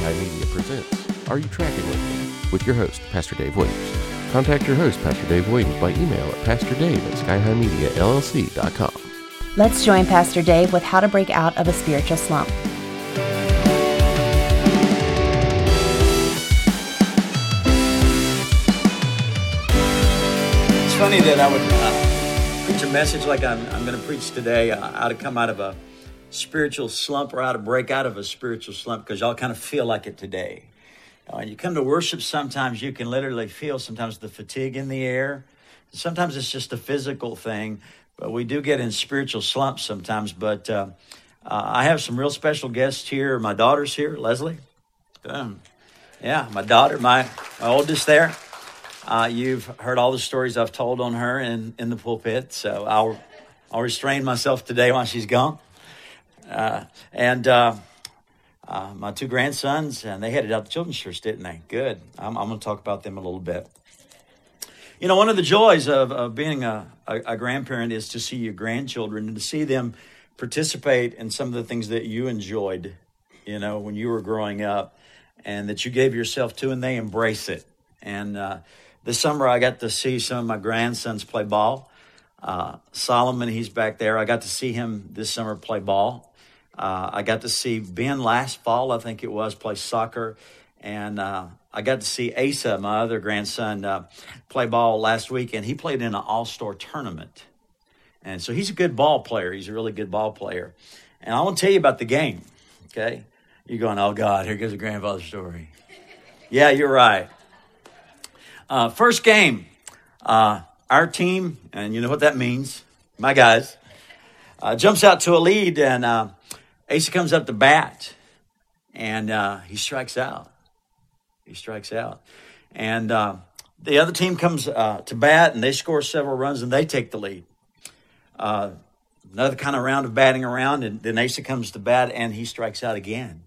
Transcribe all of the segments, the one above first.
High Media presents Are You Tracking With Me? with your host, Pastor Dave Williams. Contact your host, Pastor Dave Williams, by email at pastordave at skyhighmediallc.com. Let's join Pastor Dave with how to break out of a spiritual slump. It's funny that I would uh, preach a message like I'm, I'm going to preach today, uh, how to come out of a spiritual slump or how to break out of a spiritual slump because y'all kind of feel like it today. Uh, you come to worship, sometimes you can literally feel sometimes the fatigue in the air. Sometimes it's just a physical thing, but we do get in spiritual slumps sometimes. But uh, uh, I have some real special guests here. My daughter's here, Leslie. Yeah, my daughter, my, my oldest there. Uh, you've heard all the stories I've told on her in, in the pulpit, so I'll, I'll restrain myself today while she's gone. Uh, and uh, uh, my two grandsons, and they headed out the children's church, didn't they? Good. I'm, I'm going to talk about them a little bit. You know, one of the joys of, of being a, a, a grandparent is to see your grandchildren and to see them participate in some of the things that you enjoyed, you know, when you were growing up and that you gave yourself to, and they embrace it. And uh, this summer, I got to see some of my grandsons play ball. Uh, Solomon, he's back there. I got to see him this summer play ball. Uh, I got to see Ben last fall, I think it was, play soccer. And uh, I got to see Asa, my other grandson, uh, play ball last week, and he played in an all star tournament. And so he's a good ball player. He's a really good ball player. And I want to tell you about the game, okay? You're going, oh God, here goes a grandfather story. yeah, you're right. Uh, first game, uh, our team, and you know what that means, my guys, uh, jumps out to a lead, and Asa comes up to bat and uh, he strikes out. He strikes out. And uh, the other team comes uh, to bat and they score several runs and they take the lead. Uh, another kind of round of batting around, and then Asa comes to bat and he strikes out again.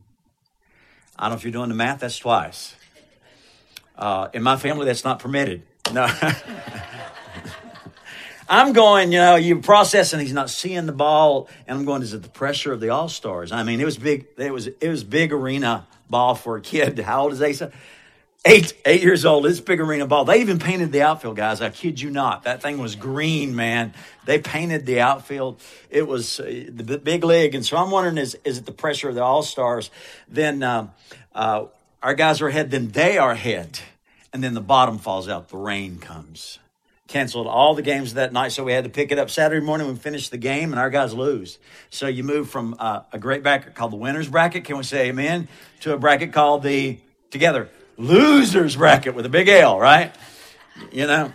I don't know if you're doing the math, that's twice. Uh, in my family, that's not permitted. No. I'm going, you know, you're processing, he's not seeing the ball, and I'm going, is it the pressure of the All Stars? I mean, it was big, it was it was big arena ball for a kid. How old is Asa? Eight, eight years old. It's big arena ball. They even painted the outfield, guys. I kid you not. That thing was green, man. They painted the outfield. It was uh, the big league. And so I'm wondering, is, is it the pressure of the All Stars? Then uh, uh, our guys are ahead, then they are ahead. And then the bottom falls out. The rain comes canceled all the games that night, so we had to pick it up Saturday morning. We finished the game, and our guys lose. So you move from uh, a great bracket called the winners bracket. Can we say amen? To a bracket called the together losers bracket with a big L, right? You know.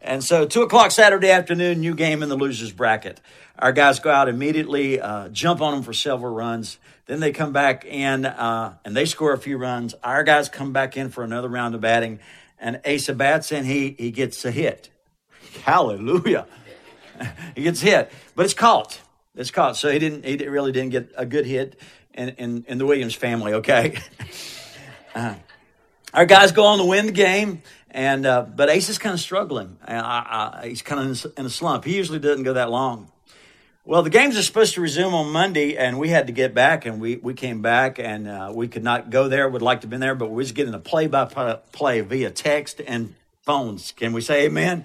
And so two o'clock Saturday afternoon, new game in the losers bracket. Our guys go out immediately, uh, jump on them for several runs. Then they come back in uh, and they score a few runs. Our guys come back in for another round of batting, and Asa bats and he he gets a hit. Hallelujah. he gets hit, but it's caught. It's caught. So he didn't. He really didn't get a good hit in in, in the Williams family. Okay. Uh, our guys go on to win the game, and uh, but Ace is kind of struggling. I, I, he's kind of in a slump. He usually doesn't go that long. Well, the games are supposed to resume on Monday, and we had to get back, and we, we came back, and uh, we could not go there. Would like to have been there, but we was getting a play by play via text and phones. Can we say amen?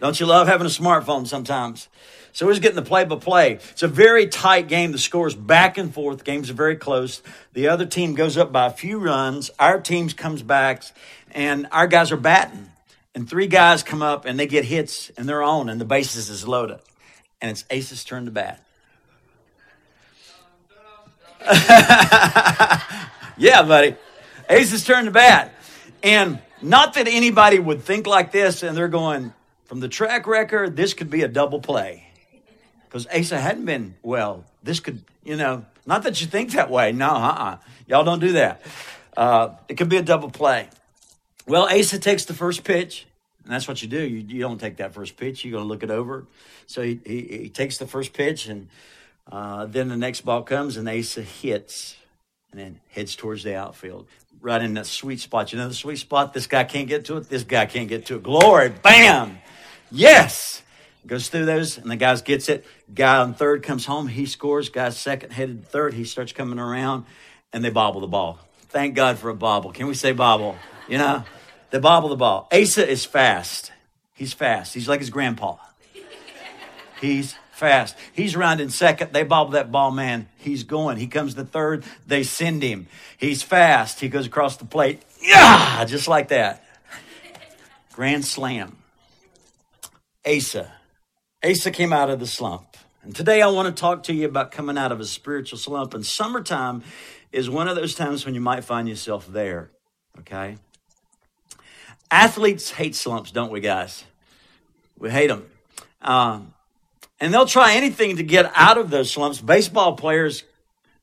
Don't you love having a smartphone sometimes? So he's getting the play by play. It's a very tight game. The score's back and forth. Games are very close. The other team goes up by a few runs. Our team comes back, and our guys are batting. And three guys come up and they get hits and they're on, and the bases is loaded. And it's Ace's turn to bat. yeah, buddy. Ace's turn to bat. And not that anybody would think like this, and they're going, from the track record, this could be a double play. Because Asa hadn't been well. This could, you know, not that you think that way. No, uh-uh. Y'all don't do that. Uh, it could be a double play. Well, Asa takes the first pitch, and that's what you do. You, you don't take that first pitch. You're going to look it over. So he, he, he takes the first pitch, and uh, then the next ball comes, and Asa hits and then heads towards the outfield. Right in that sweet spot. You know the sweet spot? This guy can't get to it. This guy can't get to it. Glory. Bam. Yes. Goes through those, and the guy gets it. Guy on third comes home. He scores. Guy second headed third. He starts coming around, and they bobble the ball. Thank God for a bobble. Can we say bobble? You know, the bobble the ball. Asa is fast. He's fast. He's like his grandpa. He's fast. He's around in second. They bobble that ball, man. He's going. He comes to third. They send him. He's fast. He goes across the plate. Yeah, just like that. Grand slam. Asa. Asa came out of the slump. And today I want to talk to you about coming out of a spiritual slump. And summertime is one of those times when you might find yourself there. Okay? Athletes hate slumps, don't we, guys? We hate them. Um, and they'll try anything to get out of those slumps. Baseball players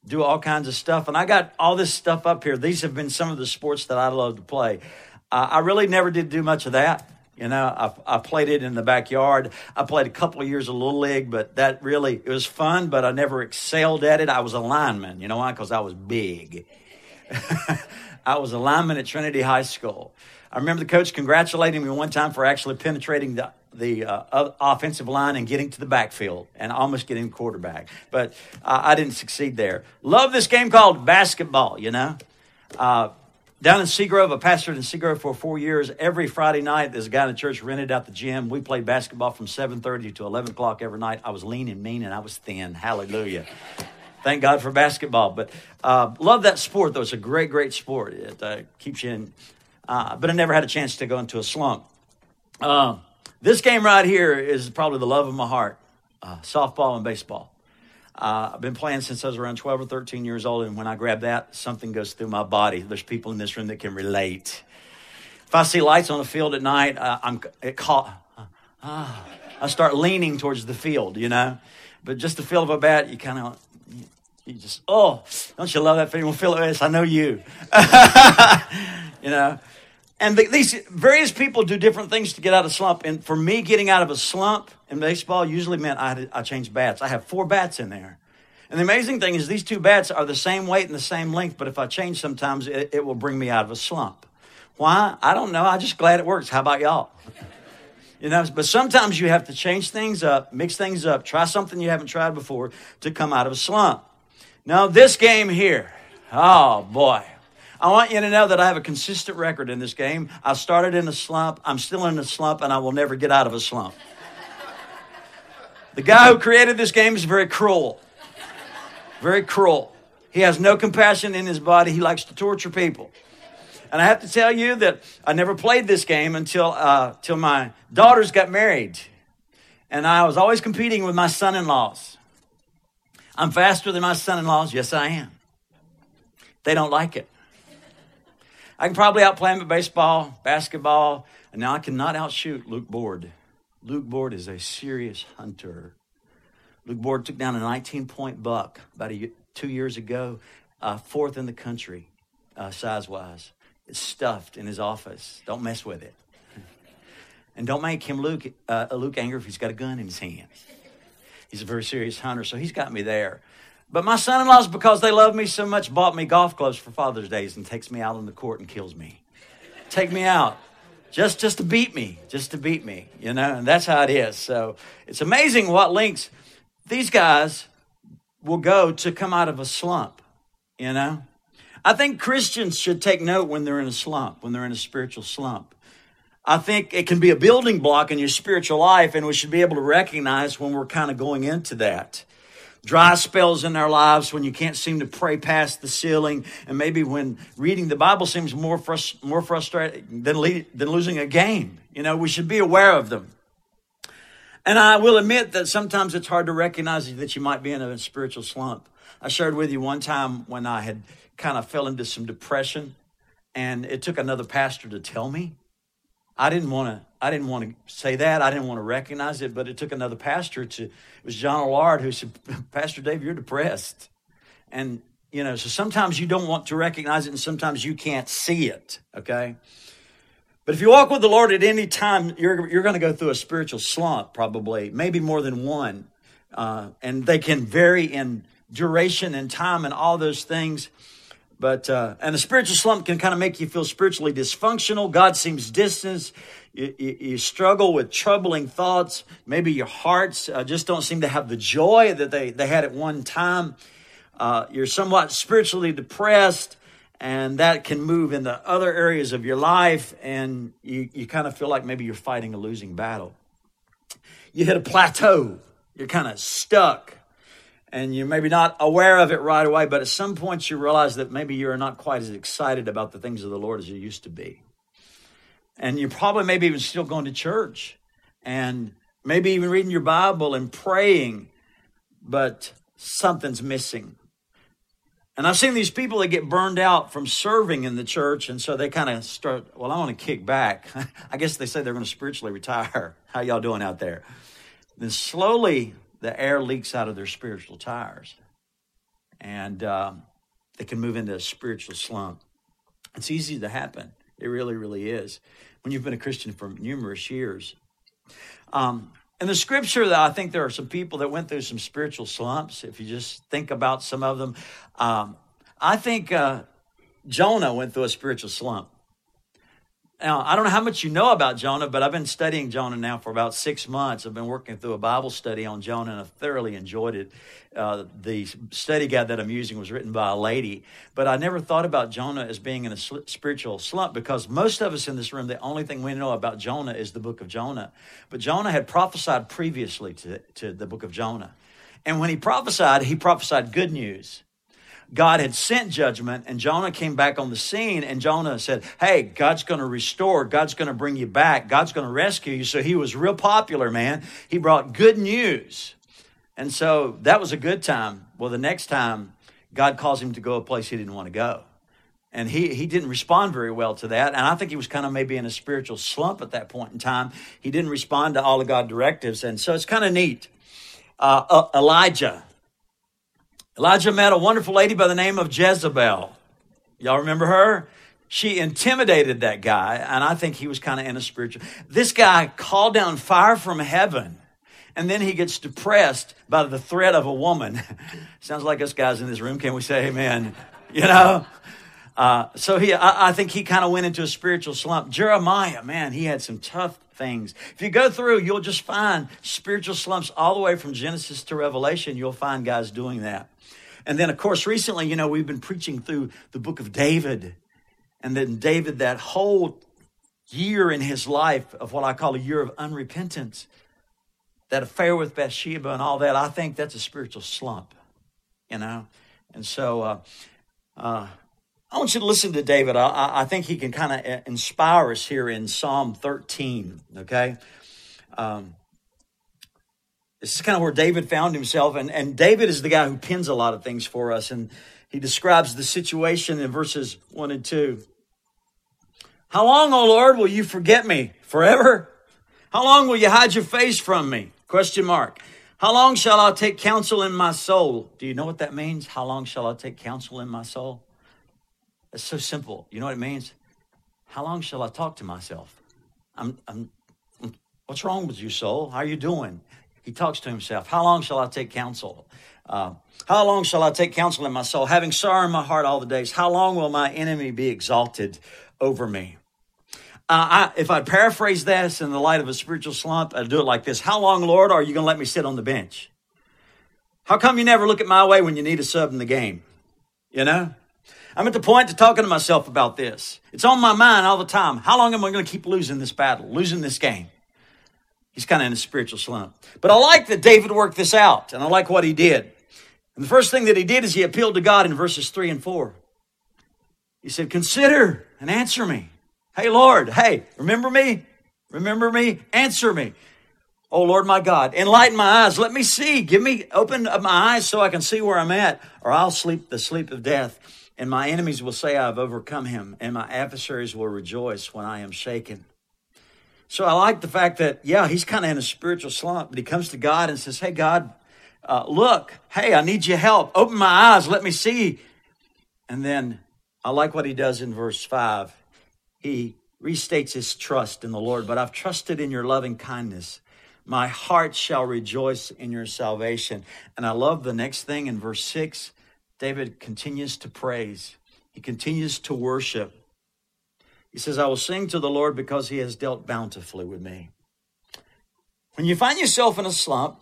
do all kinds of stuff. And I got all this stuff up here. These have been some of the sports that I love to play. Uh, I really never did do much of that. You know, I, I played it in the backyard. I played a couple of years of Little League, but that really, it was fun, but I never excelled at it. I was a lineman. You know why? Because I was big. I was a lineman at Trinity High School. I remember the coach congratulating me one time for actually penetrating the the uh, offensive line and getting to the backfield and almost getting quarterback. But uh, I didn't succeed there. Love this game called basketball, you know. Uh, down in Seagrove, I pastored in Seagrove for four years. Every Friday night, there's a guy in the church rented out the gym. We played basketball from 7.30 to 11 o'clock every night. I was lean and mean, and I was thin. Hallelujah. Thank God for basketball. But uh, love that sport, though. It's a great, great sport. It uh, keeps you in. Uh, but I never had a chance to go into a slump. Uh, this game right here is probably the love of my heart uh, softball and baseball. Uh, I've been playing since I was around 12 or 13 years old, and when I grab that, something goes through my body. There's people in this room that can relate. If I see lights on the field at night, uh, I'm it caught. Uh, I start leaning towards the field, you know. But just the feel of a bat, you kind of, you, just, oh, don't you love that feeling? Feel it, I know you. you know. And the, these various people do different things to get out of a slump. And for me, getting out of a slump in baseball usually meant I, I changed bats. I have four bats in there. And the amazing thing is, these two bats are the same weight and the same length, but if I change sometimes, it, it will bring me out of a slump. Why? I don't know. I'm just glad it works. How about y'all? You know, but sometimes you have to change things up, mix things up, try something you haven't tried before to come out of a slump. Now, this game here, oh boy, I want you to know that I have a consistent record in this game. I started in a slump, I'm still in a slump, and I will never get out of a slump. the guy who created this game is very cruel. Very cruel. He has no compassion in his body, he likes to torture people. And I have to tell you that I never played this game until, uh, till my daughters got married. And I was always competing with my son in laws. I'm faster than my son in laws. Yes, I am. They don't like it. I can probably outplay him at baseball, basketball, and now I cannot outshoot Luke Board. Luke Board is a serious hunter. Luke Board took down a 19 point buck about a, two years ago, uh, fourth in the country, uh, size wise. It's stuffed in his office. Don't mess with it. And don't make him Luke, uh, Luke angry if he's got a gun in his hand. He's a very serious hunter, so he's got me there. But my son in laws, because they love me so much, bought me golf clubs for Father's Days and takes me out on the court and kills me. Take me out. Just, just to beat me, just to beat me, you know, and that's how it is. So it's amazing what links these guys will go to come out of a slump, you know. I think Christians should take note when they're in a slump, when they're in a spiritual slump. I think it can be a building block in your spiritual life, and we should be able to recognize when we're kind of going into that dry spells in our lives when you can't seem to pray past the ceiling, and maybe when reading the Bible seems more frust- more frustrating than, le- than losing a game. You know, we should be aware of them. And I will admit that sometimes it's hard to recognize that you might be in a spiritual slump. I shared with you one time when I had kind of fell into some depression, and it took another pastor to tell me. I didn't want to. I didn't want to say that. I didn't want to recognize it, but it took another pastor to. It was John Allard who said, "Pastor Dave, you're depressed," and you know. So sometimes you don't want to recognize it, and sometimes you can't see it. Okay. But if you walk with the Lord at any time, you're you're going to go through a spiritual slump, probably, maybe more than one, uh, and they can vary in duration and time and all those things. But, uh, and the spiritual slump can kind of make you feel spiritually dysfunctional. God seems distant. You, you, you struggle with troubling thoughts. Maybe your hearts uh, just don't seem to have the joy that they, they had at one time. Uh, you're somewhat spiritually depressed. and that can move into other areas of your life, and you, you kind of feel like maybe you're fighting a losing battle. You hit a plateau, you're kind of stuck, and you're maybe not aware of it right away, but at some point you realize that maybe you're not quite as excited about the things of the Lord as you used to be. And you're probably maybe even still going to church and maybe even reading your Bible and praying, but something's missing. And I've seen these people that get burned out from serving in the church, and so they kind of start, well, I want to kick back. I guess they say they're going to spiritually retire. How y'all doing out there? Then slowly the air leaks out of their spiritual tires, and um, they can move into a spiritual slump. It's easy to happen. It really, really is. When you've been a Christian for numerous years. Um, in the scripture, I think there are some people that went through some spiritual slumps. If you just think about some of them, um, I think uh, Jonah went through a spiritual slump. Now, I don't know how much you know about Jonah, but I've been studying Jonah now for about six months. I've been working through a Bible study on Jonah, and I've thoroughly enjoyed it. Uh, the study guide that I'm using was written by a lady, but I never thought about Jonah as being in a sl- spiritual slump because most of us in this room, the only thing we know about Jonah is the book of Jonah. But Jonah had prophesied previously to, to the book of Jonah. And when he prophesied, he prophesied good news. God had sent judgment, and Jonah came back on the scene, and Jonah said, Hey, God's going to restore. God's going to bring you back. God's going to rescue you. So he was real popular, man. He brought good news. And so that was a good time. Well, the next time, God calls him to go a place he didn't want to go. And he, he didn't respond very well to that. And I think he was kind of maybe in a spiritual slump at that point in time. He didn't respond to all of God's directives. And so it's kind of neat. Uh, uh, Elijah, Elijah met a wonderful lady by the name of Jezebel. Y'all remember her? She intimidated that guy, and I think he was kind of in a spiritual. This guy called down fire from heaven, and then he gets depressed by the threat of a woman. Sounds like us guys in this room. Can we say amen? You know? Uh, so he, I, I think he kind of went into a spiritual slump. Jeremiah, man, he had some tough things. If you go through, you'll just find spiritual slumps all the way from Genesis to Revelation. You'll find guys doing that. And then, of course, recently, you know, we've been preaching through the book of David. And then David, that whole year in his life of what I call a year of unrepentance, that affair with Bathsheba and all that, I think that's a spiritual slump, you know? And so uh, uh, I want you to listen to David. I, I think he can kind of uh, inspire us here in Psalm 13, okay? Um, this is kind of where David found himself. And, and David is the guy who pins a lot of things for us. And he describes the situation in verses 1 and 2. How long, O Lord, will you forget me? Forever? How long will you hide your face from me? Question mark. How long shall I take counsel in my soul? Do you know what that means? How long shall I take counsel in my soul? It's so simple. You know what it means? How long shall I talk to myself? I'm, I'm, what's wrong with you, soul? How are you doing? He talks to himself. How long shall I take counsel? Uh, how long shall I take counsel in my soul, having sorrow in my heart all the days? How long will my enemy be exalted over me? Uh, I, if I paraphrase this in the light of a spiritual slump, I'd do it like this How long, Lord, are you going to let me sit on the bench? How come you never look at my way when you need a sub in the game? You know? I'm at the point to talking to myself about this. It's on my mind all the time. How long am I going to keep losing this battle, losing this game? He's kind of in a spiritual slump. But I like that David worked this out, and I like what he did. And the first thing that he did is he appealed to God in verses 3 and 4. He said, Consider and answer me. Hey, Lord, hey, remember me? Remember me? Answer me. Oh, Lord my God, enlighten my eyes. Let me see. Give me, open up my eyes so I can see where I'm at, or I'll sleep the sleep of death. And my enemies will say, I've overcome him, and my adversaries will rejoice when I am shaken. So I like the fact that, yeah, he's kind of in a spiritual slump, but he comes to God and says, Hey, God, uh, look, hey, I need your help. Open my eyes, let me see. And then I like what he does in verse 5. He restates his trust in the Lord, but I've trusted in your loving kindness. My heart shall rejoice in your salvation. And I love the next thing in verse 6. David continues to praise, he continues to worship. He says, I will sing to the Lord because he has dealt bountifully with me. When you find yourself in a slump,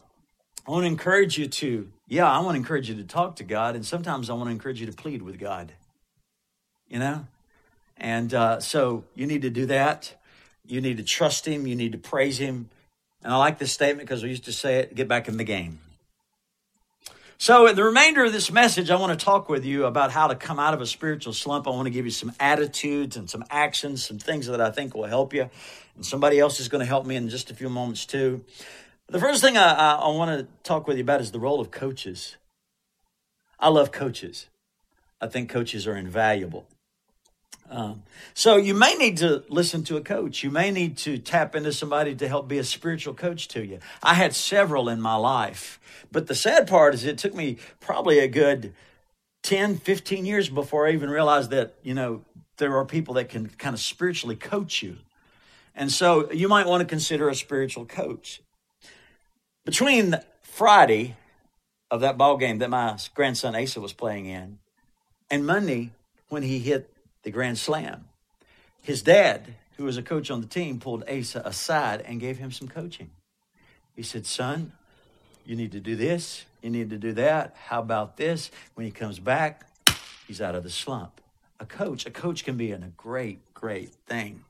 I want to encourage you to, yeah, I want to encourage you to talk to God. And sometimes I want to encourage you to plead with God. you know? And uh, so you need to do that. You need to trust Him. You need to praise Him. And I like this statement because we used to say it get back in the game. So, in the remainder of this message, I want to talk with you about how to come out of a spiritual slump. I want to give you some attitudes and some actions, some things that I think will help you. And somebody else is going to help me in just a few moments, too. The first thing I, I, I want to talk with you about is the role of coaches. I love coaches. I think coaches are invaluable. Um, so you may need to listen to a coach. You may need to tap into somebody to help be a spiritual coach to you. I had several in my life. But the sad part is it took me probably a good 10, 15 years before I even realized that, you know, there are people that can kind of spiritually coach you. And so you might want to consider a spiritual coach. Between Friday of that ball game that my grandson Asa was playing in and Monday when he hit the grand slam, his dad, who was a coach on the team, pulled Asa aside and gave him some coaching. He said, Son, you need to do this. You need to do that. How about this? When he comes back, he's out of the slump. A coach, a coach can be in a great, great thing.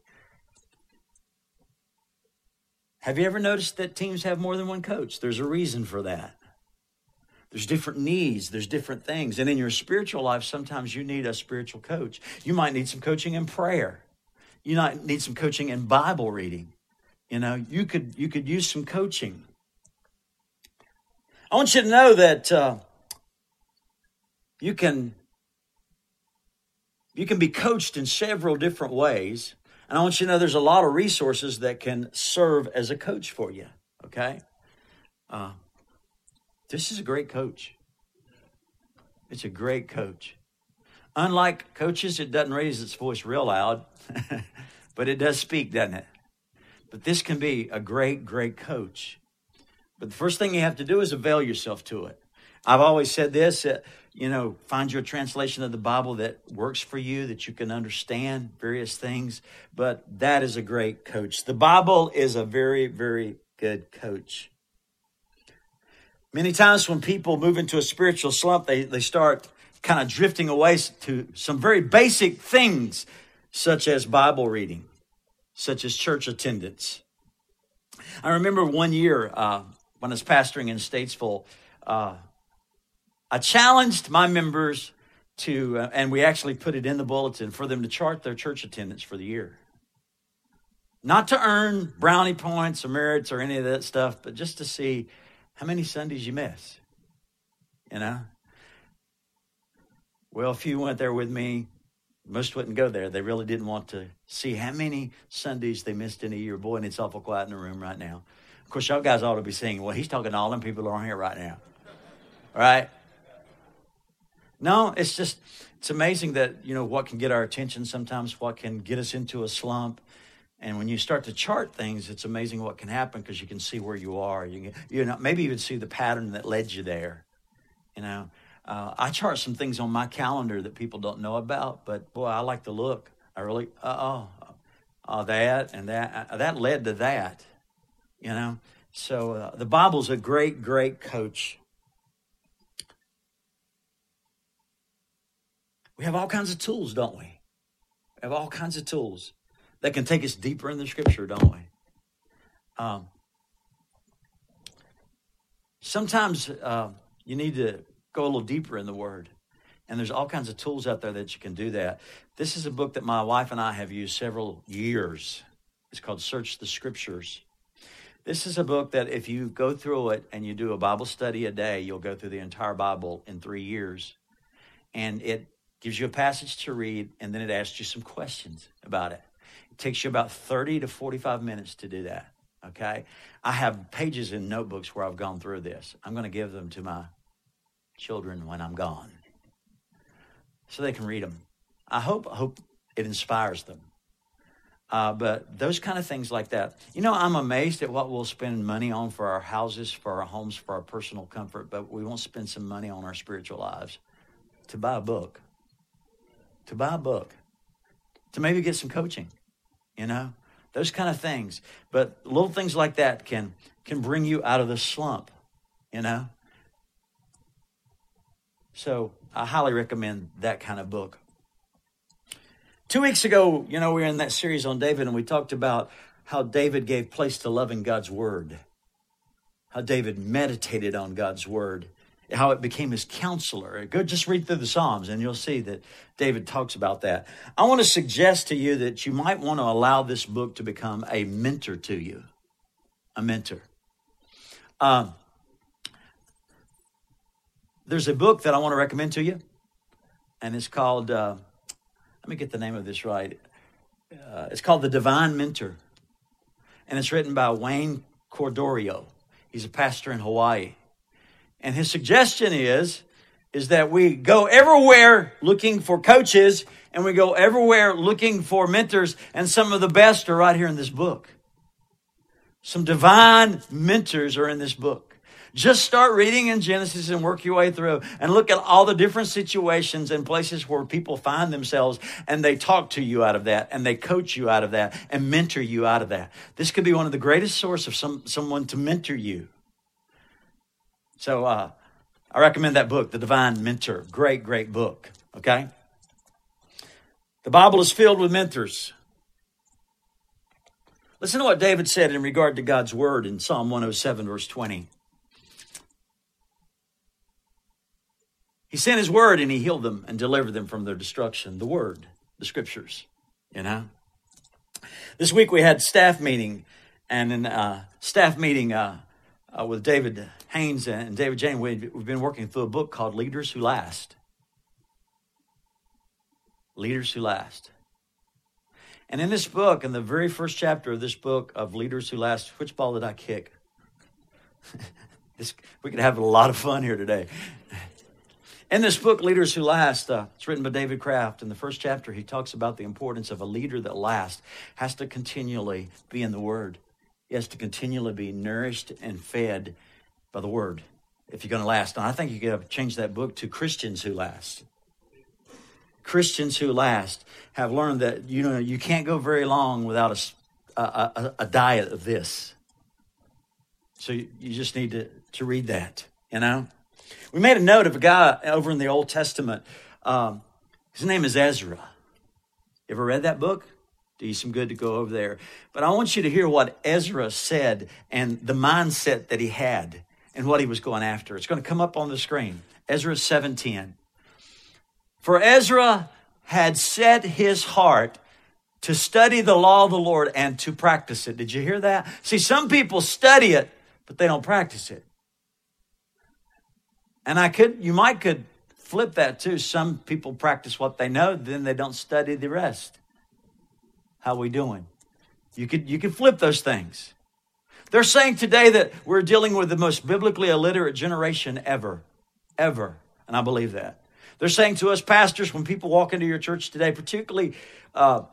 Have you ever noticed that teams have more than one coach? There's a reason for that. There's different needs, there's different things. And in your spiritual life, sometimes you need a spiritual coach. You might need some coaching in prayer. You might need some coaching in Bible reading. You know, you could you could use some coaching. I want you to know that uh, you can you can be coached in several different ways, and I want you to know there's a lot of resources that can serve as a coach for you. Okay, uh, this is a great coach. It's a great coach. Unlike coaches, it doesn't raise its voice real loud, but it does speak, doesn't it? But this can be a great, great coach. But the first thing you have to do is avail yourself to it. I've always said this, uh, you know, find your translation of the Bible that works for you, that you can understand various things. But that is a great coach. The Bible is a very, very good coach. Many times when people move into a spiritual slump, they, they start kind of drifting away to some very basic things, such as Bible reading, such as church attendance. I remember one year, uh, when I was pastoring in Statesville, uh, I challenged my members to, uh, and we actually put it in the bulletin for them to chart their church attendance for the year. Not to earn brownie points or merits or any of that stuff, but just to see how many Sundays you miss. You know? Well, a few went there with me. Most wouldn't go there. They really didn't want to see how many Sundays they missed in a year. Boy, and it's awful quiet in the room right now. Of course, y'all guys ought to be saying, well, he's talking to all them people are here right now. Right? No, it's just, it's amazing that, you know, what can get our attention sometimes, what can get us into a slump. And when you start to chart things, it's amazing what can happen because you can see where you are. You, can, you know, maybe even see the pattern that led you there. You know, uh, I chart some things on my calendar that people don't know about, but boy, I like to look. I really, uh oh, uh, that and that, uh, that led to that. You know, so uh, the Bible's a great, great coach. We have all kinds of tools, don't we? We have all kinds of tools that can take us deeper in the Scripture, don't we? Um, sometimes uh, you need to go a little deeper in the Word. And there's all kinds of tools out there that you can do that. This is a book that my wife and I have used several years. It's called Search the Scriptures. This is a book that if you go through it and you do a Bible study a day, you'll go through the entire Bible in three years. And it gives you a passage to read, and then it asks you some questions about it. It takes you about 30 to 45 minutes to do that. Okay? I have pages in notebooks where I've gone through this. I'm going to give them to my children when I'm gone so they can read them. I hope, I hope it inspires them. Uh, but those kind of things like that. You know, I'm amazed at what we'll spend money on for our houses, for our homes, for our personal comfort, but we won't spend some money on our spiritual lives to buy a book, to buy a book, to maybe get some coaching, you know, those kind of things. But little things like that can can bring you out of the slump, you know. So I highly recommend that kind of book. Two weeks ago, you know, we were in that series on David and we talked about how David gave place to loving God's word, how David meditated on God's word, how it became his counselor. Go just read through the Psalms and you'll see that David talks about that. I want to suggest to you that you might want to allow this book to become a mentor to you, a mentor. Um, there's a book that I want to recommend to you, and it's called. Uh, let me get the name of this right. Uh, it's called The Divine Mentor, and it's written by Wayne Cordeiro. He's a pastor in Hawaii. And his suggestion is, is that we go everywhere looking for coaches and we go everywhere looking for mentors, and some of the best are right here in this book. Some divine mentors are in this book. Just start reading in Genesis and work your way through and look at all the different situations and places where people find themselves and they talk to you out of that and they coach you out of that and mentor you out of that. This could be one of the greatest source of some, someone to mentor you. So uh, I recommend that book, The Divine Mentor. Great, great book. Okay? The Bible is filled with mentors. Listen to what David said in regard to God's word in Psalm 107, verse 20. He sent his word and he healed them and delivered them from their destruction. The word, the scriptures, you know. This week we had staff meeting, and in uh, staff meeting uh, uh, with David Haynes and David Jane, we've been working through a book called Leaders Who Last. Leaders Who Last. And in this book, in the very first chapter of this book of Leaders Who Last, which ball did I kick? this, we could have a lot of fun here today. In this book, Leaders Who Last, uh, it's written by David Kraft. In the first chapter, he talks about the importance of a leader that lasts, has to continually be in the Word. Has to continually be nourished and fed by the Word if you're going to last. And I think you could change that book to Christians Who Last. Christians who last have learned that you know you can't go very long without a, a, a diet of this. So you, you just need to, to read that, you know? We made a note of a guy over in the Old Testament. Um, his name is Ezra. You ever read that book? Do you some good to go over there. But I want you to hear what Ezra said and the mindset that he had and what he was going after. It's going to come up on the screen. Ezra 7:10. For Ezra had set his heart to study the law of the Lord and to practice it. Did you hear that? See, some people study it, but they don't practice it. And I could, you might could flip that too. Some people practice what they know, then they don't study the rest. How we doing? You could, you could flip those things. They're saying today that we're dealing with the most biblically illiterate generation ever, ever. And I believe that. They're saying to us pastors, when people walk into your church today, particularly uh,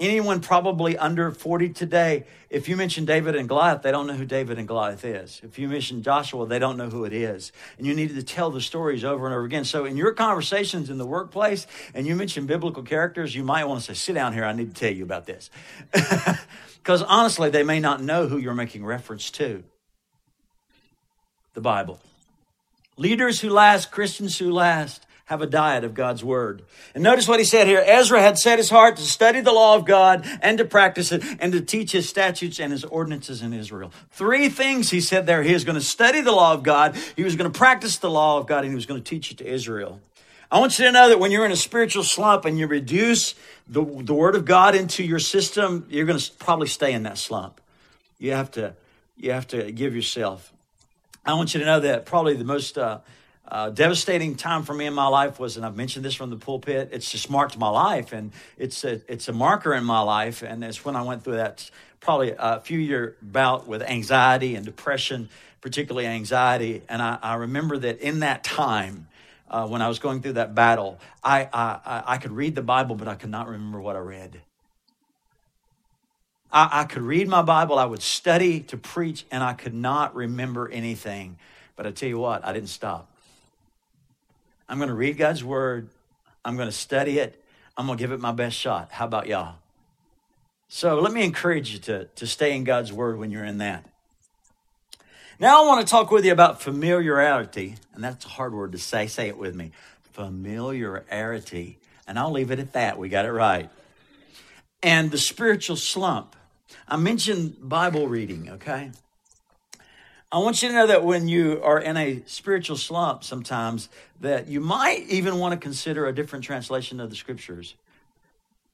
anyone probably under 40 today, if you mention David and Goliath, they don't know who David and Goliath is. If you mention Joshua, they don't know who it is. And you need to tell the stories over and over again. So in your conversations in the workplace, and you mention biblical characters, you might want to say, sit down here, I need to tell you about this. Because honestly, they may not know who you're making reference to. The Bible. Leaders who last, Christians who last, have a diet of God's word. And notice what he said here. Ezra had set his heart to study the law of God and to practice it and to teach his statutes and his ordinances in Israel. Three things he said there. He was going to study the law of God. He was going to practice the law of God and he was going to teach it to Israel. I want you to know that when you're in a spiritual slump and you reduce the, the word of God into your system, you're going to probably stay in that slump. You have to, you have to give yourself. I want you to know that probably the most, uh, uh, devastating time for me in my life was, and I've mentioned this from the pulpit. It's just marked my life, and it's a it's a marker in my life, and it's when I went through that probably a few year bout with anxiety and depression, particularly anxiety. And I, I remember that in that time, uh, when I was going through that battle, I, I I could read the Bible, but I could not remember what I read. I, I could read my Bible, I would study to preach, and I could not remember anything. But I tell you what, I didn't stop. I'm going to read God's word. I'm going to study it. I'm going to give it my best shot. How about y'all? So let me encourage you to, to stay in God's word when you're in that. Now I want to talk with you about familiarity, and that's a hard word to say. Say it with me. Familiarity. And I'll leave it at that. We got it right. and the spiritual slump. I mentioned Bible reading, okay? I want you to know that when you are in a spiritual slump sometimes that you might even want to consider a different translation of the scriptures.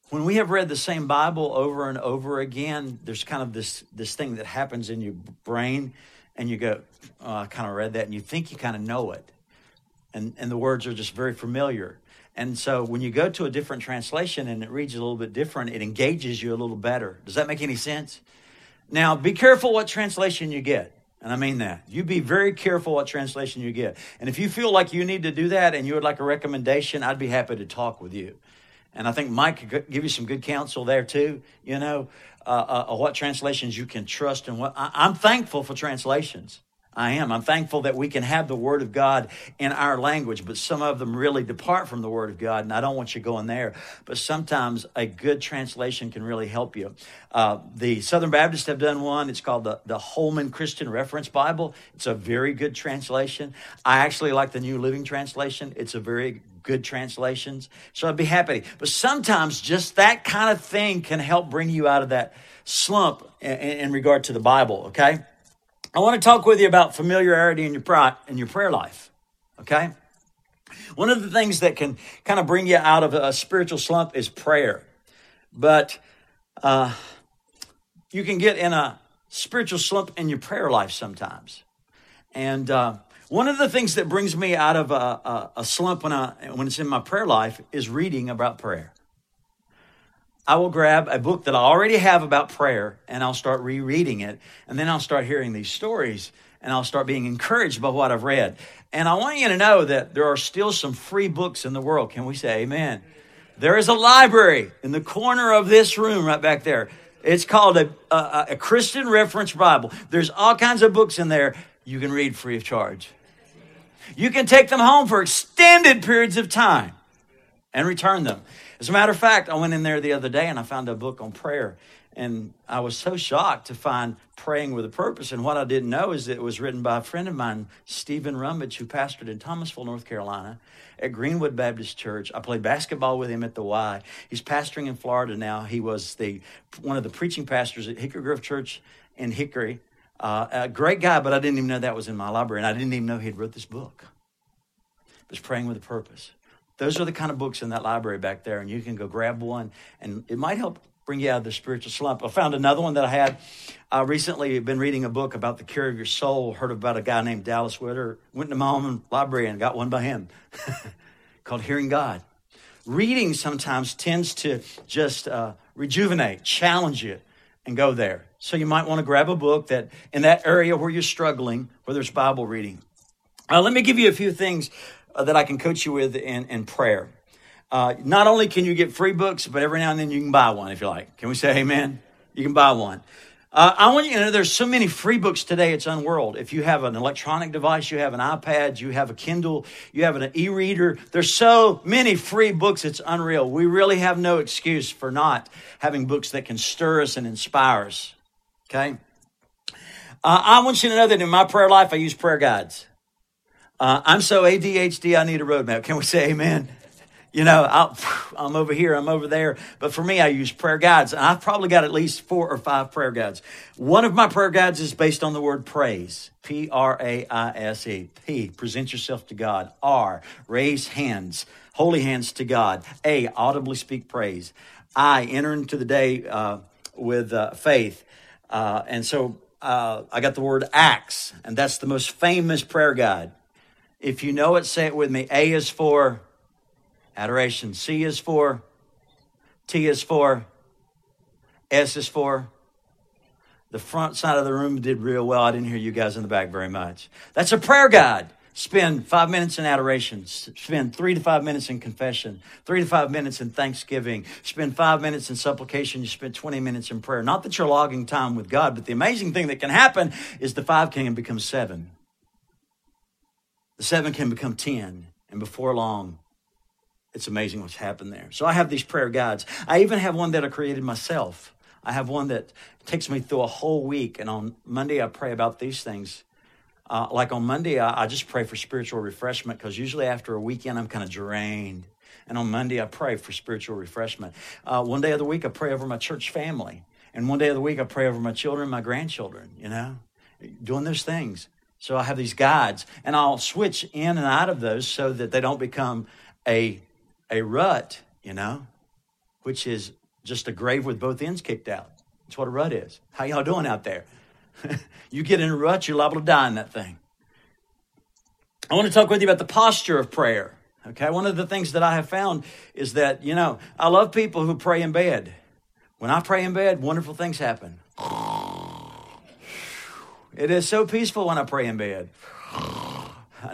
When we have read the same Bible over and over again, there's kind of this this thing that happens in your brain and you go, oh, I kind of read that and you think you kind of know it. And and the words are just very familiar. And so when you go to a different translation and it reads a little bit different, it engages you a little better. Does that make any sense? Now, be careful what translation you get. And I mean that. You be very careful what translation you get. And if you feel like you need to do that and you would like a recommendation, I'd be happy to talk with you. And I think Mike could give you some good counsel there too. You know, uh, uh, what translations you can trust and what. I, I'm thankful for translations. I am. I'm thankful that we can have the Word of God in our language, but some of them really depart from the Word of God, and I don't want you going there. But sometimes a good translation can really help you. Uh, the Southern Baptists have done one. It's called the, the Holman Christian Reference Bible. It's a very good translation. I actually like the New Living Translation. It's a very good translations. So I'd be happy. But sometimes just that kind of thing can help bring you out of that slump in, in regard to the Bible, okay? I want to talk with you about familiarity in your prayer, in your prayer life. Okay? One of the things that can kind of bring you out of a spiritual slump is prayer. But uh, you can get in a spiritual slump in your prayer life sometimes. And uh, one of the things that brings me out of a, a, a slump when, I, when it's in my prayer life is reading about prayer. I will grab a book that I already have about prayer and I'll start rereading it. And then I'll start hearing these stories and I'll start being encouraged by what I've read. And I want you to know that there are still some free books in the world. Can we say amen? There is a library in the corner of this room right back there. It's called a, a, a Christian Reference Bible. There's all kinds of books in there you can read free of charge. You can take them home for extended periods of time and return them. As a matter of fact, I went in there the other day and I found a book on prayer. And I was so shocked to find praying with a purpose. And what I didn't know is it was written by a friend of mine, Stephen Rummage, who pastored in Thomasville, North Carolina, at Greenwood Baptist Church. I played basketball with him at the Y. He's pastoring in Florida now. He was the one of the preaching pastors at Hickory Grove Church in Hickory. Uh, a great guy, but I didn't even know that was in my library, and I didn't even know he'd wrote this book. It was praying with a purpose. Those are the kind of books in that library back there, and you can go grab one, and it might help bring you out of the spiritual slump. I found another one that I had uh, recently. Been reading a book about the cure of your soul. Heard about a guy named Dallas Willard. Went to my own library and got one by him, called Hearing God. Reading sometimes tends to just uh, rejuvenate, challenge you, and go there. So you might want to grab a book that in that area where you're struggling, where there's Bible reading. Uh, let me give you a few things uh, that I can coach you with in, in prayer. Uh, not only can you get free books, but every now and then you can buy one if you like. Can we say amen? You can buy one. Uh, I want you to know there's so many free books today, it's unworld. If you have an electronic device, you have an iPad, you have a Kindle, you have an e reader, there's so many free books, it's unreal. We really have no excuse for not having books that can stir us and inspire us. Okay? Uh, I want you to know that in my prayer life, I use prayer guides. Uh, I'm so ADHD, I need a roadmap. Can we say amen? You know, i am over here, I'm over there. But for me, I use prayer guides. I've probably got at least four or five prayer guides. One of my prayer guides is based on the word praise. P R A I S E. P, present yourself to God. R, raise hands, holy hands to God. A, audibly speak praise. I, enter into the day uh, with uh, faith. Uh, and so uh, I got the word acts, and that's the most famous prayer guide. If you know it, say it with me. A is for adoration. C is for, T is for, S is for. The front side of the room did real well. I didn't hear you guys in the back very much. That's a prayer guide. Spend five minutes in adoration. Spend three to five minutes in confession. Three to five minutes in thanksgiving. Spend five minutes in supplication. You spend 20 minutes in prayer. Not that you're logging time with God, but the amazing thing that can happen is the five can become seven. The seven can become 10. And before long, it's amazing what's happened there. So I have these prayer guides. I even have one that I created myself. I have one that takes me through a whole week. And on Monday, I pray about these things. Uh, like on Monday, I, I just pray for spiritual refreshment because usually after a weekend, I'm kind of drained. And on Monday, I pray for spiritual refreshment. Uh, one day of the week, I pray over my church family. And one day of the week, I pray over my children, my grandchildren, you know, doing those things. So I have these guides, and I'll switch in and out of those so that they don't become a, a rut, you know, which is just a grave with both ends kicked out. That's what a rut is. How y'all doing out there? you get in a rut, you're liable to die in that thing. I want to talk with you about the posture of prayer. Okay, one of the things that I have found is that, you know, I love people who pray in bed. When I pray in bed, wonderful things happen. It is so peaceful when I pray in bed.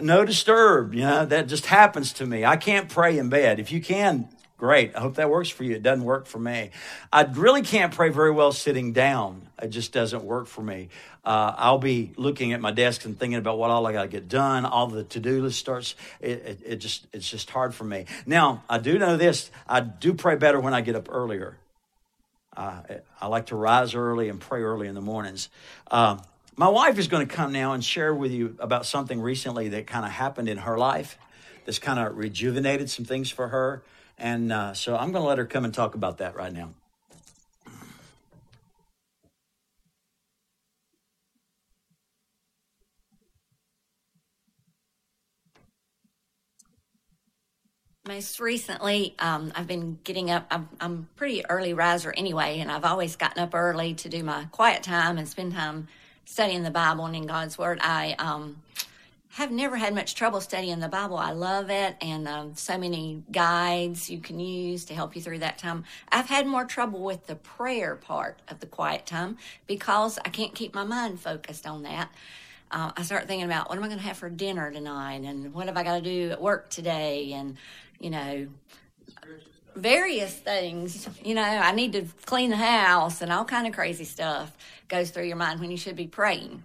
No disturbed, you know, that just happens to me. I can't pray in bed. If you can, great. I hope that works for you. It doesn't work for me. I really can't pray very well sitting down. It just doesn't work for me. Uh, I'll be looking at my desk and thinking about what all I got to get done. All the to-do list starts. It, it, it just it's just hard for me. Now I do know this. I do pray better when I get up earlier. Uh, I like to rise early and pray early in the mornings. Uh, my wife is going to come now and share with you about something recently that kind of happened in her life that's kind of rejuvenated some things for her. And uh, so I'm going to let her come and talk about that right now. Most recently, um, I've been getting up. I'm, I'm pretty early riser anyway, and I've always gotten up early to do my quiet time and spend time studying the Bible and in God's Word. I um, have never had much trouble studying the Bible. I love it, and um, so many guides you can use to help you through that time. I've had more trouble with the prayer part of the quiet time because I can't keep my mind focused on that. Uh, I start thinking about what am I going to have for dinner tonight, and what have I got to do at work today, and you know, various things. You know, I need to clean the house and all kind of crazy stuff goes through your mind when you should be praying.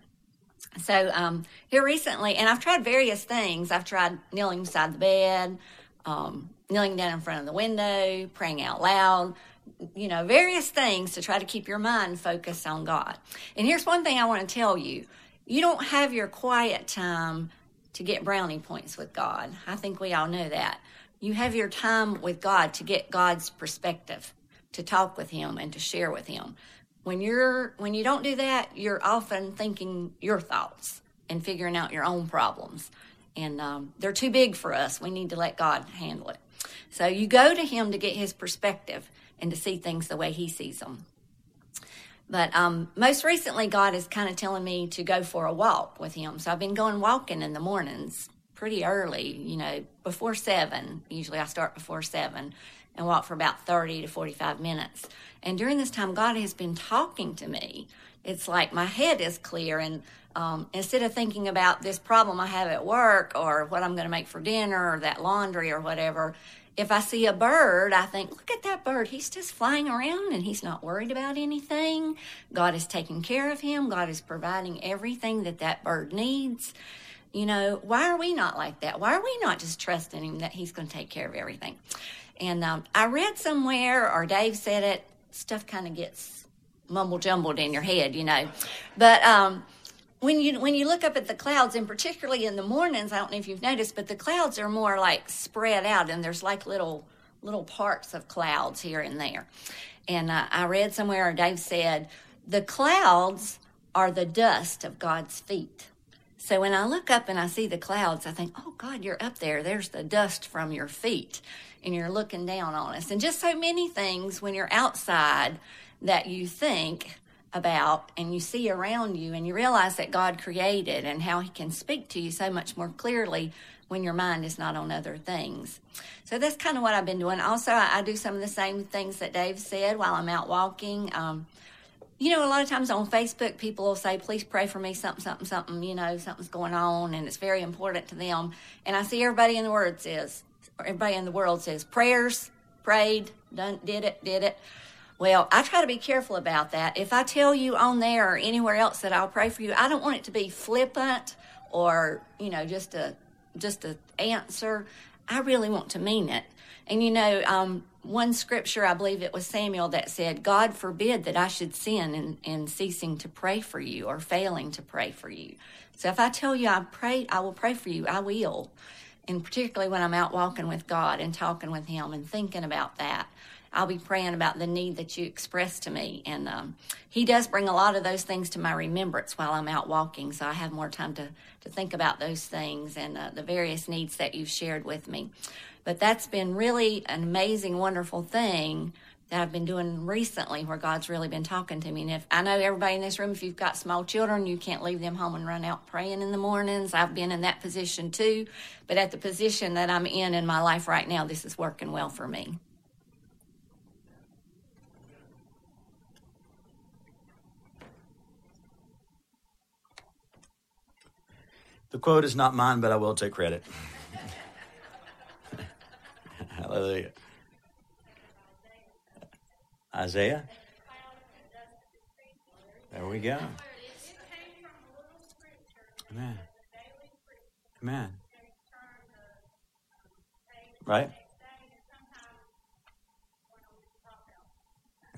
So um, here recently, and I've tried various things. I've tried kneeling beside the bed, um, kneeling down in front of the window, praying out loud. You know, various things to try to keep your mind focused on God. And here's one thing I want to tell you: you don't have your quiet time to get brownie points with God. I think we all know that you have your time with God to get God's perspective, to talk with Him and to share with Him. When you're when you don't do that, you're often thinking your thoughts and figuring out your own problems, and um, they're too big for us. We need to let God handle it. So you go to Him to get His perspective and to see things the way He sees them. But um, most recently, God is kind of telling me to go for a walk with Him. So I've been going walking in the mornings pretty early, you know, before seven. Usually I start before seven and walk for about 30 to 45 minutes. And during this time, God has been talking to me. It's like my head is clear, and um, instead of thinking about this problem I have at work or what I'm going to make for dinner or that laundry or whatever, if I see a bird, I think, look at that bird. He's just flying around and he's not worried about anything. God is taking care of him. God is providing everything that that bird needs. You know, why are we not like that? Why are we not just trusting Him that He's going to take care of everything? And um, I read somewhere, or Dave said it, stuff kind of gets mumble jumbled in your head, you know. But um, when you when you look up at the clouds, and particularly in the mornings, I don't know if you've noticed, but the clouds are more like spread out, and there's like little little parts of clouds here and there. And uh, I read somewhere, or Dave said, the clouds are the dust of God's feet. So when I look up and I see the clouds, I think, oh God, you're up there. There's the dust from your feet, and you're looking down on us. And just so many things when you're outside that you think about and you see around you, and you realize that God created and how He can speak to you so much more clearly when your mind is not on other things. So that's kind of what I've been doing. Also, I, I do some of the same things that Dave said while I'm out walking. Um, you know, a lot of times on Facebook, people will say, please pray for me, something, something, something, you know, something's going on and it's very important to them. And I see everybody in the word says, everybody in the world says, prayers, prayed, done, did it, did it. Well, I try to be careful about that. If I tell you on there or anywhere else that I'll pray for you, I don't want it to be flippant or, you know, just a, just a answer. I really want to mean it. And you know, um, one scripture, I believe it was Samuel that said, God forbid that I should sin in, in ceasing to pray for you or failing to pray for you. So if I tell you I pray, I will pray for you, I will. and particularly when I'm out walking with God and talking with Him and thinking about that. I'll be praying about the need that you expressed to me. And um, He does bring a lot of those things to my remembrance while I'm out walking, so I have more time to, to think about those things and uh, the various needs that you've shared with me. But that's been really an amazing, wonderful thing that I've been doing recently where God's really been talking to me. And if I know everybody in this room, if you've got small children, you can't leave them home and run out praying in the mornings. I've been in that position too. But at the position that I'm in in my life right now, this is working well for me. The quote is not mine, but I will take credit. Hallelujah. Isaiah? There we go. Amen. Amen. Right?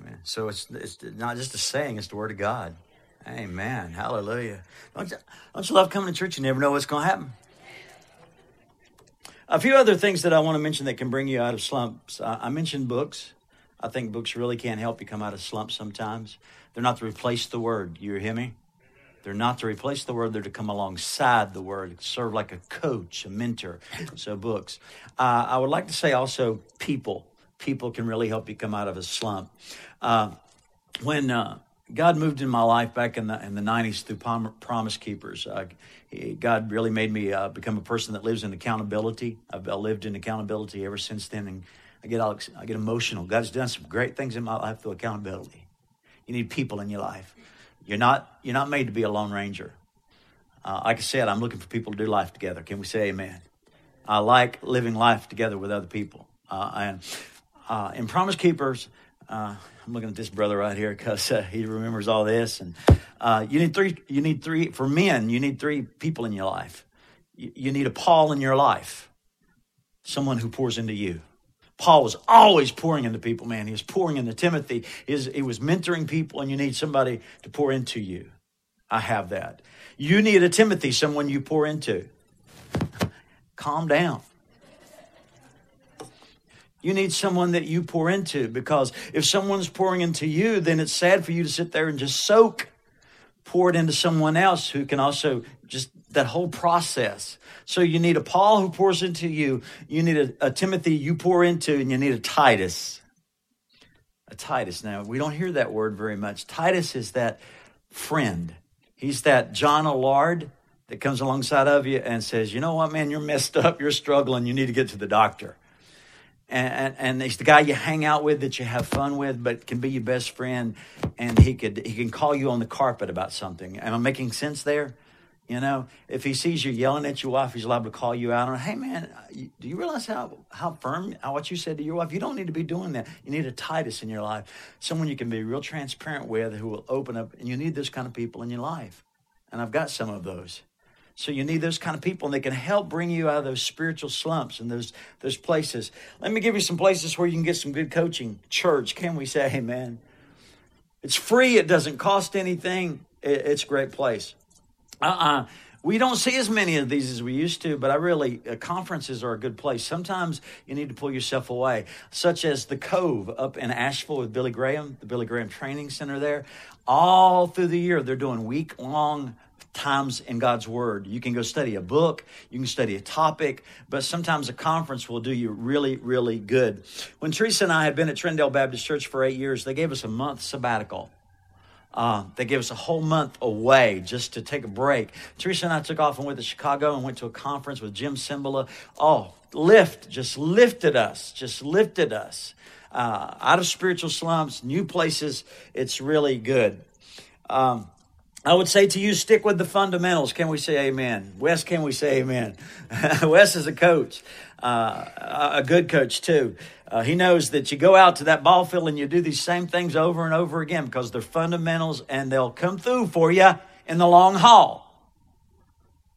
Amen. So it's, it's not just a saying, it's the word of God. Amen. Hallelujah. Don't you, don't you love coming to church? You never know what's going to happen. A few other things that I want to mention that can bring you out of slumps. I mentioned books. I think books really can help you come out of slumps sometimes. They're not to replace the word. You hear me? They're not to replace the word, they're to come alongside the word, serve like a coach, a mentor. So, books. Uh, I would like to say also people. People can really help you come out of a slump. Uh, when uh, God moved in my life back in the in the nineties through Promise Keepers. Uh, God really made me uh, become a person that lives in accountability. I've uh, lived in accountability ever since then, and I get all, I get emotional. God's done some great things in my life through accountability. You need people in your life. You're not you're not made to be a lone ranger. Uh, like I said, I'm looking for people to do life together. Can we say Amen? I like living life together with other people. Uh, and uh, in Promise Keepers. I'm looking at this brother right here because uh, he remembers all this. And uh, you need three. You need three for men. You need three people in your life. You, you need a Paul in your life, someone who pours into you. Paul was always pouring into people, man. He was pouring into Timothy. He was, he was mentoring people, and you need somebody to pour into you. I have that. You need a Timothy, someone you pour into. Calm down. You need someone that you pour into because if someone's pouring into you, then it's sad for you to sit there and just soak. Pour it into someone else who can also just that whole process. So you need a Paul who pours into you. You need a, a Timothy you pour into, and you need a Titus. A Titus. Now, we don't hear that word very much. Titus is that friend. He's that John Allard that comes alongside of you and says, You know what, man, you're messed up, you're struggling, you need to get to the doctor and, and he's the guy you hang out with that you have fun with, but can be your best friend, and he could he can call you on the carpet about something. Am I making sense there? You know, if he sees you yelling at your wife, he's liable to call you out on, hey man, do you realize how, how firm, what you said to your wife? You don't need to be doing that. You need a Titus in your life, someone you can be real transparent with who will open up, and you need those kind of people in your life. And I've got some of those. So you need those kind of people, and they can help bring you out of those spiritual slumps and those those places. Let me give you some places where you can get some good coaching. Church, can we say amen? It's free. It doesn't cost anything. It's a great place. Uh-uh. We don't see as many of these as we used to, but I really, uh, conferences are a good place. Sometimes you need to pull yourself away, such as the Cove up in Asheville with Billy Graham, the Billy Graham Training Center there. All through the year, they're doing week long times in God's Word. You can go study a book, you can study a topic, but sometimes a conference will do you really, really good. When Teresa and I had been at Trindale Baptist Church for eight years, they gave us a month sabbatical. Uh, they gave us a whole month away just to take a break. Teresa and I took off and went to Chicago and went to a conference with Jim Cymbala. Oh, lift, just lifted us, just lifted us uh, out of spiritual slumps, new places. It's really good. Um, I would say to you, stick with the fundamentals. Can we say amen? Wes, can we say amen? Wes is a coach, uh, a good coach too. Uh, he knows that you go out to that ball field and you do these same things over and over again because they're fundamentals and they'll come through for you in the long haul.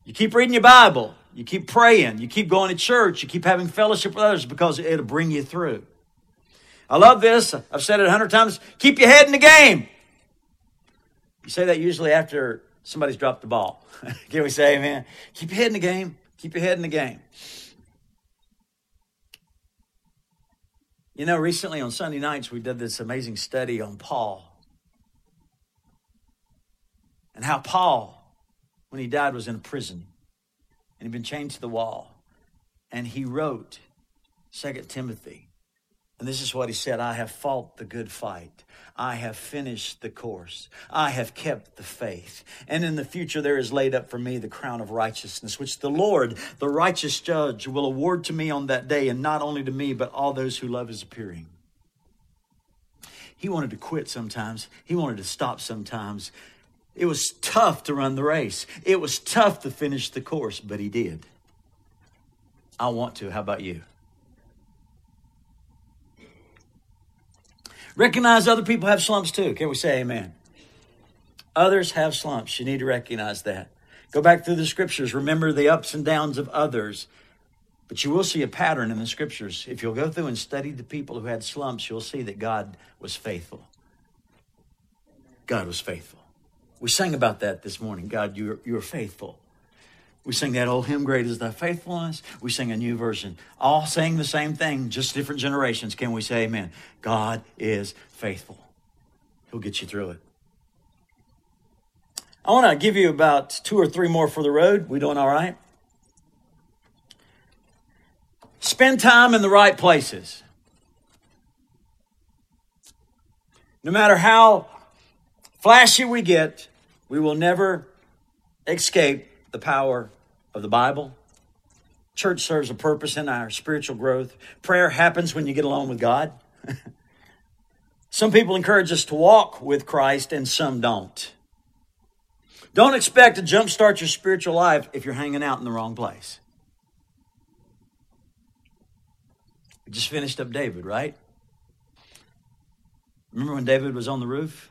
You keep reading your Bible, you keep praying, you keep going to church, you keep having fellowship with others because it'll bring you through. I love this. I've said it a hundred times. Keep your head in the game. You say that usually after somebody's dropped the ball. Can we say, man, keep your head in the game? Keep your head in the game. You know, recently on Sunday nights, we did this amazing study on Paul and how Paul, when he died, was in a prison and he'd been chained to the wall. And he wrote Second Timothy. And this is what he said I have fought the good fight. I have finished the course. I have kept the faith. And in the future, there is laid up for me the crown of righteousness, which the Lord, the righteous judge, will award to me on that day, and not only to me, but all those who love his appearing. He wanted to quit sometimes, he wanted to stop sometimes. It was tough to run the race, it was tough to finish the course, but he did. I want to. How about you? Recognize other people have slumps too. Can we say amen? Others have slumps. You need to recognize that. Go back through the scriptures. Remember the ups and downs of others. But you will see a pattern in the scriptures. If you'll go through and study the people who had slumps, you'll see that God was faithful. God was faithful. We sang about that this morning. God, you're, you're faithful. We sing that old hymn, Great is Thy Faithfulness. We sing a new version. All saying the same thing, just different generations. Can we say amen? God is faithful. He'll get you through it. I want to give you about two or three more for the road. We doing all right? Spend time in the right places. No matter how flashy we get, we will never escape the power of the Bible. Church serves a purpose in our spiritual growth. Prayer happens when you get along with God. some people encourage us to walk with Christ and some don't. Don't expect to jumpstart your spiritual life if you're hanging out in the wrong place. We just finished up David, right? Remember when David was on the roof?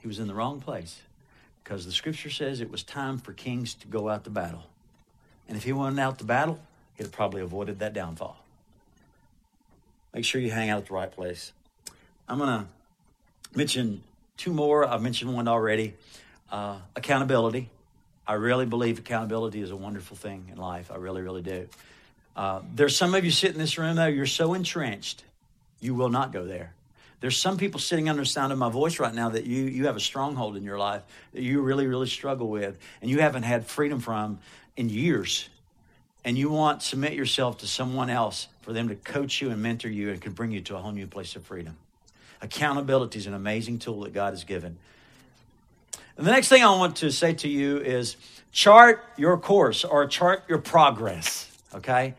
He was in the wrong place because the scripture says it was time for kings to go out to battle. And if he went out to battle, he'd have probably avoided that downfall. Make sure you hang out at the right place. I'm going to mention two more. I've mentioned one already uh, accountability. I really believe accountability is a wonderful thing in life. I really, really do. Uh, there's some of you sitting in this room, though, you're so entrenched, you will not go there. There's some people sitting under the sound of my voice right now that you, you have a stronghold in your life that you really, really struggle with, and you haven't had freedom from in years and you want to submit yourself to someone else for them to coach you and mentor you and can bring you to a whole new place of freedom. Accountability is an amazing tool that God has given. And the next thing I want to say to you is chart your course or chart your progress. Okay.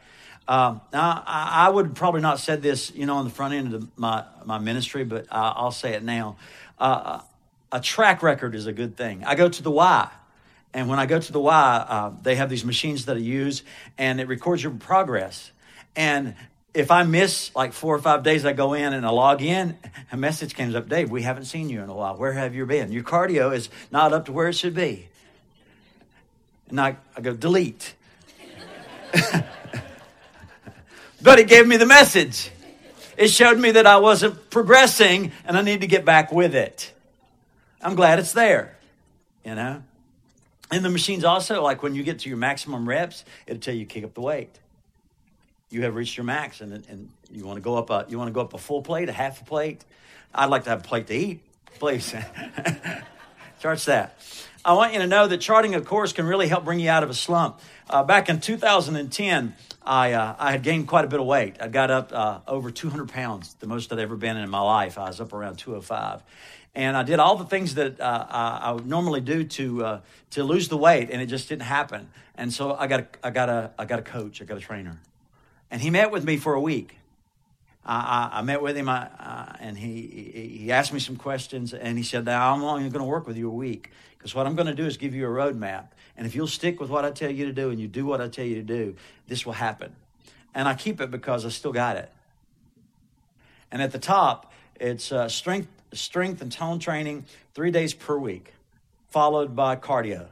Um, now, I, would probably not said this, you know, on the front end of my my ministry, but I, I'll say it now. Uh, a track record is a good thing. I go to the Y and when I go to the Y, uh, they have these machines that I use, and it records your progress. And if I miss like four or five days, I go in and I log in, a message comes up, Dave, we haven't seen you in a while. Where have you been? Your cardio is not up to where it should be. And I, I go, delete. but it gave me the message. It showed me that I wasn't progressing and I need to get back with it. I'm glad it's there, you know? And the machines also, like when you get to your maximum reps, it'll tell you kick up the weight. You have reached your max, and, and you want to go up a you want to go up a full plate, a half a plate. I'd like to have a plate to eat, please. Charts that. I want you to know that charting a course can really help bring you out of a slump. Uh, back in 2010, I, uh, I had gained quite a bit of weight. I got up uh, over 200 pounds, the most I'd ever been in my life. I was up around 205 and I did all the things that uh, I, I, would normally do to uh, to lose the weight, and it just didn't happen. And so I got a, I got a I got a coach, I got a trainer, and he met with me for a week. I, I, I met with him, uh, and he he asked me some questions, and he said, "Now I'm only going to work with you a week because what I'm going to do is give you a roadmap, and if you'll stick with what I tell you to do, and you do what I tell you to do, this will happen." And I keep it because I still got it. And at the top, it's uh, strength strength and tone training three days per week, followed by cardio.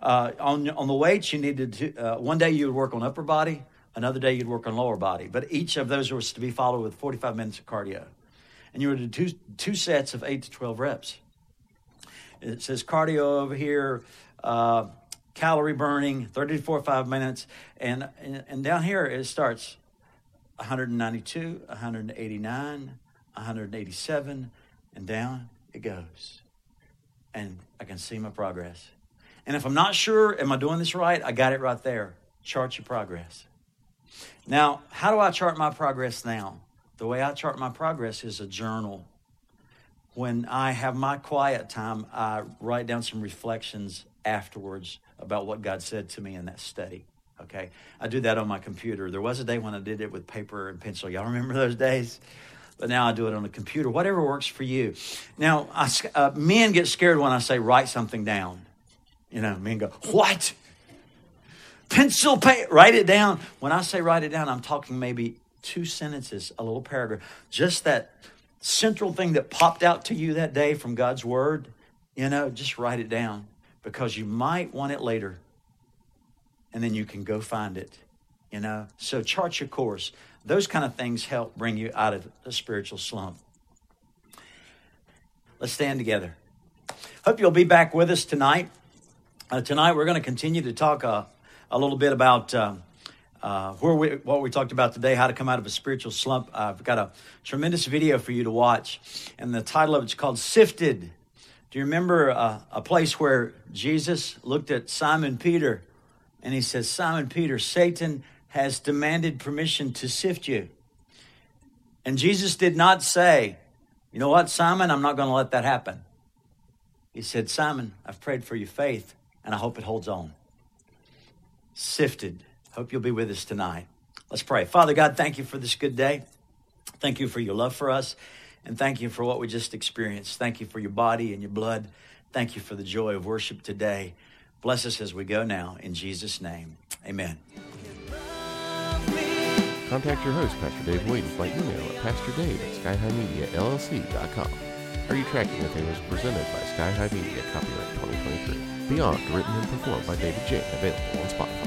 Uh, on, on the weights, you needed to, uh, one day you would work on upper body, another day you'd work on lower body. But each of those was to be followed with 45 minutes of cardio. And you were to do two, two sets of 8 to 12 reps. It says cardio over here, uh, calorie burning, 30 to 45 minutes. And, and, and down here it starts 192, 189, 187, and down it goes. And I can see my progress. And if I'm not sure, am I doing this right? I got it right there. Chart your progress. Now, how do I chart my progress now? The way I chart my progress is a journal. When I have my quiet time, I write down some reflections afterwards about what God said to me in that study. Okay, I do that on my computer. There was a day when I did it with paper and pencil. Y'all remember those days? But now I do it on the computer. Whatever works for you. Now, I, uh, men get scared when I say write something down. You know, men go, what? Pencil, paper, write it down. When I say write it down, I'm talking maybe two sentences, a little paragraph. Just that central thing that popped out to you that day from God's word, you know, just write it down because you might want it later and then you can go find it, you know. So chart your course. Those kind of things help bring you out of a spiritual slump. Let's stand together. Hope you'll be back with us tonight. Uh, tonight we're going to continue to talk uh, a little bit about uh, uh, where we, what we talked about today, how to come out of a spiritual slump. I've got a tremendous video for you to watch, and the title of it's called "Sifted." Do you remember uh, a place where Jesus looked at Simon Peter and he says, Simon Peter, Satan has demanded permission to sift you. And Jesus did not say, You know what, Simon, I'm not going to let that happen. He said, Simon, I've prayed for your faith, and I hope it holds on. Sifted. Hope you'll be with us tonight. Let's pray. Father God, thank you for this good day. Thank you for your love for us. And thank you for what we just experienced. Thank you for your body and your blood. Thank you for the joy of worship today. Bless us as we go now. In Jesus' name, amen. Contact your host, Pastor Dave Williams, by email at pastordave at skyhighmediallc.com. Are You Tracking With Him is presented by Sky High Media, copyright 2023. Beyond, written and performed by David J. Available on Spotify.